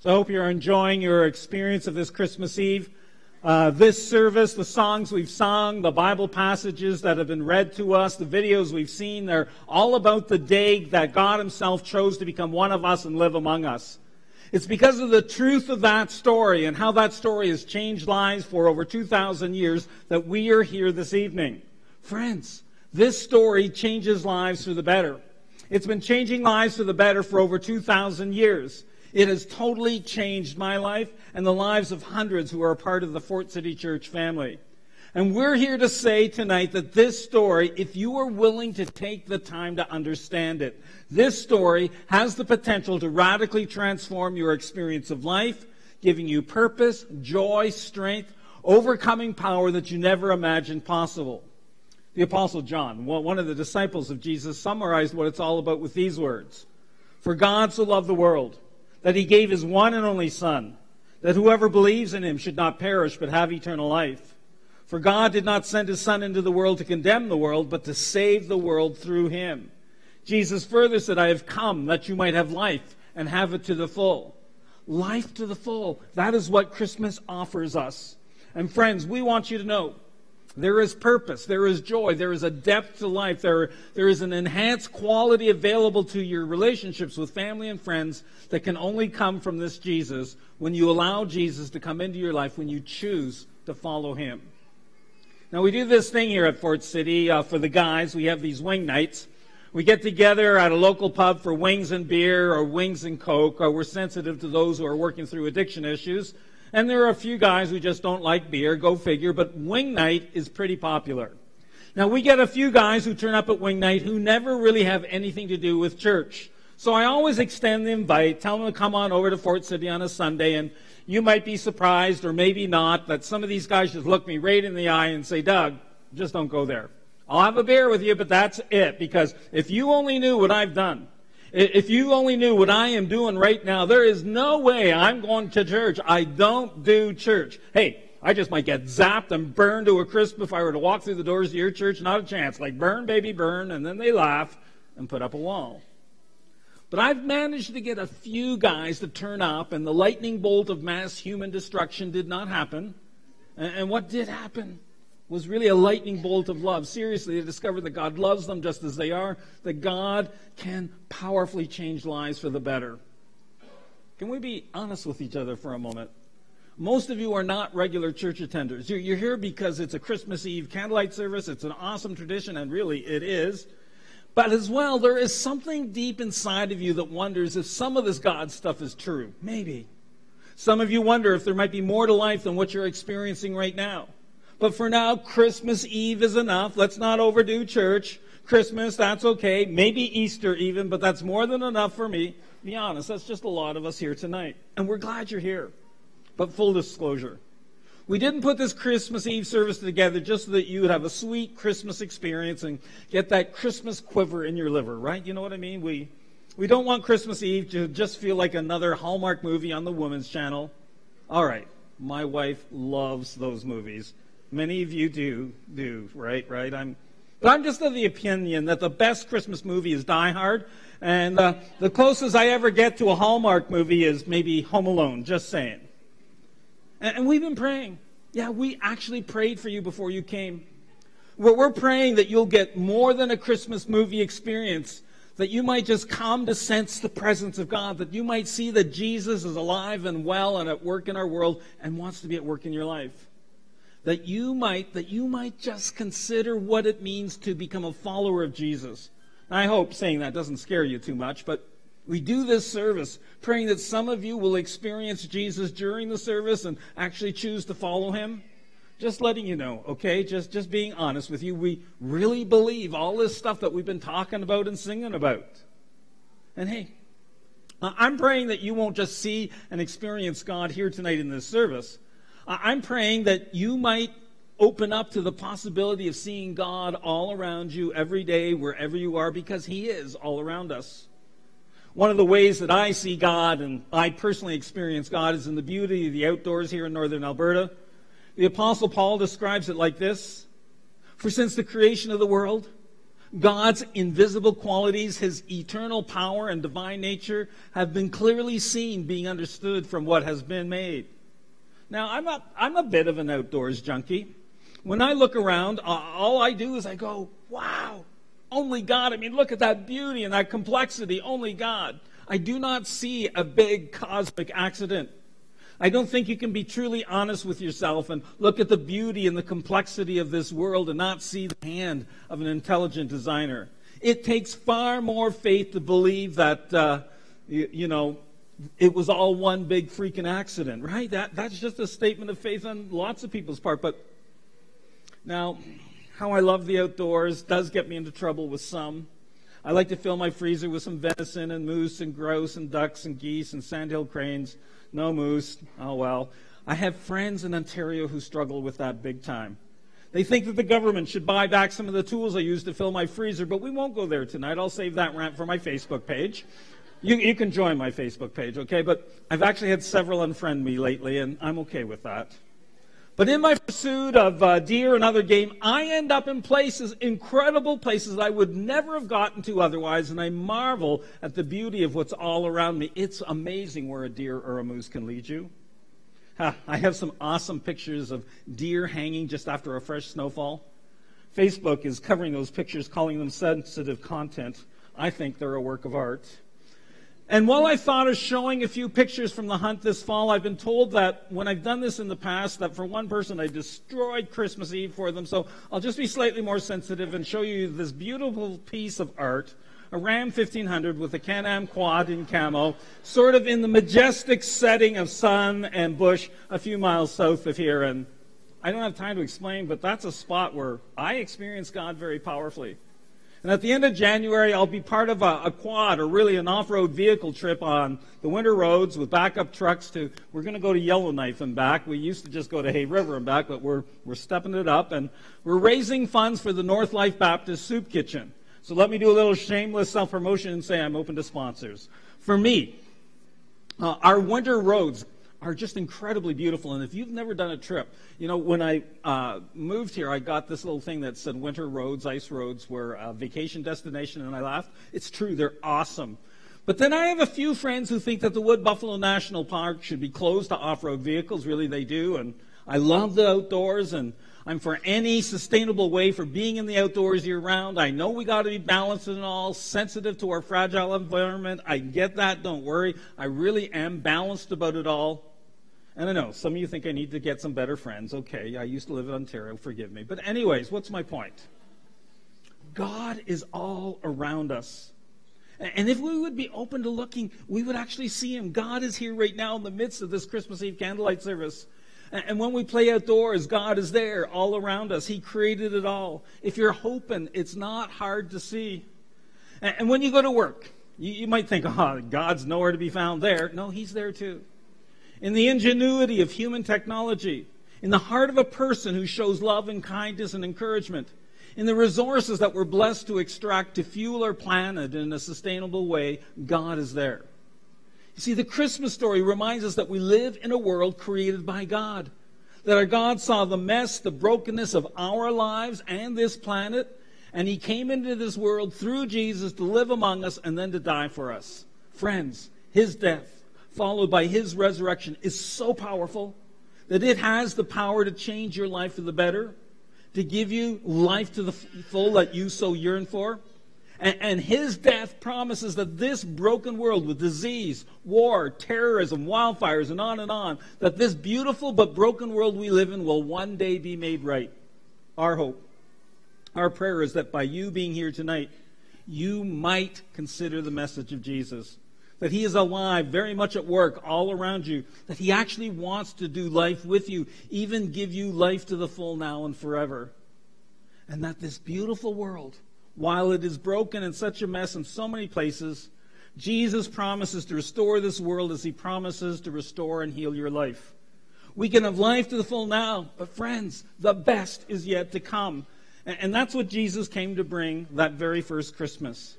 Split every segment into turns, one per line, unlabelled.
So I hope you're enjoying your experience of this Christmas Eve. Uh, this service, the songs we've sung, the Bible passages that have been read to us, the videos we've seen, they're all about the day that God Himself chose to become one of us and live among us. It's because of the truth of that story and how that story has changed lives for over 2,000 years that we are here this evening. Friends, this story changes lives for the better. It's been changing lives for the better for over 2,000 years. It has totally changed my life and the lives of hundreds who are a part of the Fort City Church family. And we're here to say tonight that this story, if you are willing to take the time to understand it, this story has the potential to radically transform your experience of life, giving you purpose, joy, strength, overcoming power that you never imagined possible. The Apostle John, one of the disciples of Jesus, summarized what it's all about with these words For God so loved the world that he gave his one and only Son, that whoever believes in him should not perish but have eternal life. For God did not send his Son into the world to condemn the world, but to save the world through him. Jesus further said, I have come that you might have life and have it to the full. Life to the full. That is what Christmas offers us. And friends, we want you to know there is purpose, there is joy, there is a depth to life, there, there is an enhanced quality available to your relationships with family and friends that can only come from this Jesus when you allow Jesus to come into your life, when you choose to follow him. Now, we do this thing here at Fort City uh, for the guys. We have these wing nights. We get together at a local pub for wings and beer or wings and coke, or we're sensitive to those who are working through addiction issues. And there are a few guys who just don't like beer, go figure, but wing night is pretty popular. Now, we get a few guys who turn up at wing night who never really have anything to do with church. So I always extend the invite, tell them to come on over to Fort City on a Sunday, and you might be surprised, or maybe not, that some of these guys just look me right in the eye and say, Doug, just don't go there. I'll have a beer with you, but that's it, because if you only knew what I've done, if you only knew what I am doing right now, there is no way I'm going to church. I don't do church. Hey, I just might get zapped and burned to a crisp if I were to walk through the doors of your church. Not a chance. Like, burn, baby, burn. And then they laugh and put up a wall. But I've managed to get a few guys to turn up, and the lightning bolt of mass human destruction did not happen. And what did happen? Was really a lightning bolt of love. Seriously, they discovered that God loves them just as they are, that God can powerfully change lives for the better. Can we be honest with each other for a moment? Most of you are not regular church attenders. You're, you're here because it's a Christmas Eve candlelight service. It's an awesome tradition, and really it is. But as well, there is something deep inside of you that wonders if some of this God stuff is true. Maybe. Some of you wonder if there might be more to life than what you're experiencing right now. But for now, Christmas Eve is enough. Let's not overdo church. Christmas, that's okay. Maybe Easter even, but that's more than enough for me. Be honest, that's just a lot of us here tonight. And we're glad you're here. But full disclosure, we didn't put this Christmas Eve service together just so that you would have a sweet Christmas experience and get that Christmas quiver in your liver, right? You know what I mean? We, we don't want Christmas Eve to just feel like another Hallmark movie on the Women's Channel. All right, my wife loves those movies. Many of you do, do, right? Right? I'm, but I'm just of the opinion that the best Christmas movie is Die Hard, and uh, the closest I ever get to a Hallmark movie is maybe Home Alone. Just saying. And, and we've been praying. Yeah, we actually prayed for you before you came. We're, we're praying that you'll get more than a Christmas movie experience that you might just come to sense the presence of God, that you might see that Jesus is alive and well and at work in our world and wants to be at work in your life that you might that you might just consider what it means to become a follower of Jesus. I hope saying that doesn't scare you too much, but we do this service praying that some of you will experience Jesus during the service and actually choose to follow him. Just letting you know, okay? Just just being honest with you, we really believe all this stuff that we've been talking about and singing about. And hey, I'm praying that you won't just see and experience God here tonight in this service, I'm praying that you might open up to the possibility of seeing God all around you every day, wherever you are, because He is all around us. One of the ways that I see God and I personally experience God is in the beauty of the outdoors here in northern Alberta. The Apostle Paul describes it like this For since the creation of the world, God's invisible qualities, his eternal power and divine nature, have been clearly seen being understood from what has been made. Now, I'm a, I'm a bit of an outdoors junkie. When I look around, all I do is I go, wow, only God. I mean, look at that beauty and that complexity, only God. I do not see a big cosmic accident. I don't think you can be truly honest with yourself and look at the beauty and the complexity of this world and not see the hand of an intelligent designer. It takes far more faith to believe that, uh, you, you, know, it was all one big freaking accident, right? That, that's just a statement of faith on lots of people's part. But now, how I love the outdoors does get me into trouble with some. I like to fill my freezer with some venison and moose and grouse and ducks and geese and sandhill cranes. No moose. Oh well. I have friends in Ontario who struggle with that big time. They think that the government should buy back some of the tools I use to fill my freezer, but we won't go there tonight. I'll save that rant for my Facebook page. You, you can join my Facebook page, okay? But I've actually had several unfriend me lately, and I'm okay with that. But in my pursuit of uh, deer and other game, I end up in places, incredible places I would never have gotten to otherwise, and I marvel at the beauty of what's all around me. It's amazing where a deer or a moose can lead you. I have some awesome pictures of deer hanging just after a fresh snowfall. Facebook is covering those pictures, calling them sensitive content. I think they're a work of art. And while I thought of showing a few pictures from the hunt this fall, I've been told that when I've done this in the past, that for one person I destroyed Christmas Eve for them. So I'll just be slightly more sensitive and show you this beautiful piece of art, a Ram 1500 with a Can-Am quad in camo, sort of in the majestic setting of sun and bush a few miles south of here. And I don't have time to explain, but that's a spot where I experienced God very powerfully. And at the end of January, I'll be part of a, a quad or really an off road vehicle trip on the winter roads with backup trucks to, we're going to go to Yellowknife and back. We used to just go to Hay River and back, but we're, we're stepping it up. And we're raising funds for the North Life Baptist Soup Kitchen. So let me do a little shameless self promotion and say I'm open to sponsors. For me, uh, our winter roads, are just incredibly beautiful. And if you've never done a trip, you know, when I uh, moved here, I got this little thing that said winter roads, ice roads were a vacation destination, and I laughed. It's true, they're awesome. But then I have a few friends who think that the Wood Buffalo National Park should be closed to off road vehicles. Really, they do. And I love the outdoors, and I'm for any sustainable way for being in the outdoors year round. I know we got to be balanced and all, sensitive to our fragile environment. I get that, don't worry. I really am balanced about it all. And I know some of you think I need to get some better friends. Okay, I used to live in Ontario, forgive me. But, anyways, what's my point? God is all around us. And if we would be open to looking, we would actually see Him. God is here right now in the midst of this Christmas Eve candlelight service. And when we play outdoors, God is there all around us. He created it all. If you're hoping, it's not hard to see. And when you go to work, you might think, oh, God's nowhere to be found there. No, He's there too in the ingenuity of human technology, in the heart of a person who shows love and kindness and encouragement, in the resources that we're blessed to extract to fuel our planet in a sustainable way, God is there. You see, the Christmas story reminds us that we live in a world created by God. That our God saw the mess, the brokenness of our lives and this planet, and He came into this world through Jesus to live among us and then to die for us. Friends, His death followed by his resurrection is so powerful that it has the power to change your life for the better, to give you life to the full that you so yearn for. And, and, his death promises that this broken world with disease, war, terrorism, wildfires, and on and on, that this beautiful but broken world we live in will one day be made right. Our hope, our prayer is that by you being here tonight, you might consider the message of Jesus that He is alive, very much at work all around you, that He actually wants to do life with you, even give you life to the full now and forever. And that this beautiful world, while it is broken and such a mess in so many places, Jesus promises to restore this world as He promises to restore and heal your life. We can have life to the full now, but friends, the best is yet to come. And that's what Jesus came to bring that very first Christmas.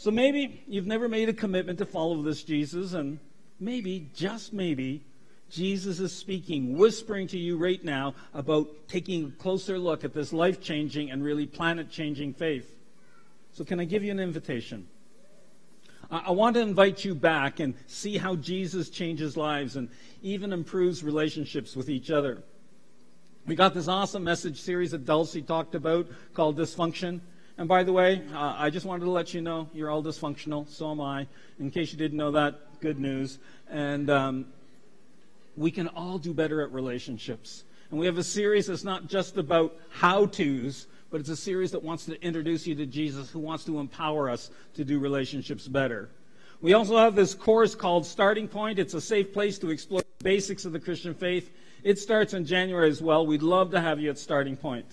So maybe you've never made a commitment to follow this Jesus, and maybe, just maybe, Jesus is speaking, whispering to you right now about taking a closer look at this life changing and really planet changing faith. So, can I give you an invitation? I want to invite you back and see how Jesus changes lives and even improves relationships with each other. We got this awesome message series that Dulcie talked about called Dysfunction. And by the way, uh, I just wanted to let you know you're all dysfunctional. So am I. In case you didn't know that, good news. And um, we can all do better at relationships. And we have a series that's not just about how to's, but it's a series that wants to introduce you to Jesus, who wants to empower us to do relationships better. We also have this course called Starting Point. It's a safe place to explore the basics of the Christian faith. It starts in January as well. We'd love to have you at Starting Point.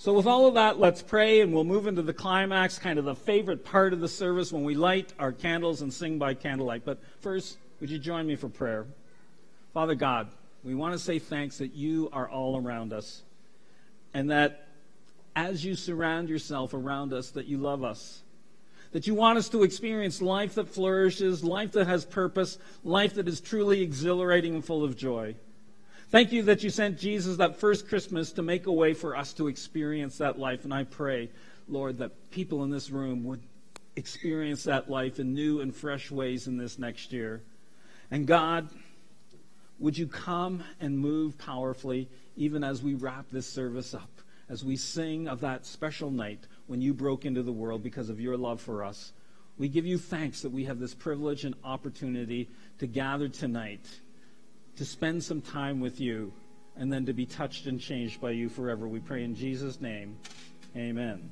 So, with all of that, let's pray and we'll move into the climax, kind of the favorite part of the service when we light our candles and sing by candlelight. But first, would you join me for prayer? Father God, we want to say thanks that you are all around us and that as you surround yourself around us, that you love us. That you want us to experience life that flourishes, life that has purpose, life that is truly exhilarating and full of joy. Thank you that you sent Jesus that first Christmas to make a way for us to experience that life. And I pray, Lord, that people in this room would experience that life in new and fresh ways in this next year. And God, would you come and move powerfully even as we wrap this service up? as we sing of that special night when you broke into the world because of your love for us. We give you thanks that we have this privilege and opportunity to gather tonight, to spend some time with you, and then to be touched and changed by you forever. We pray in Jesus' name. Amen.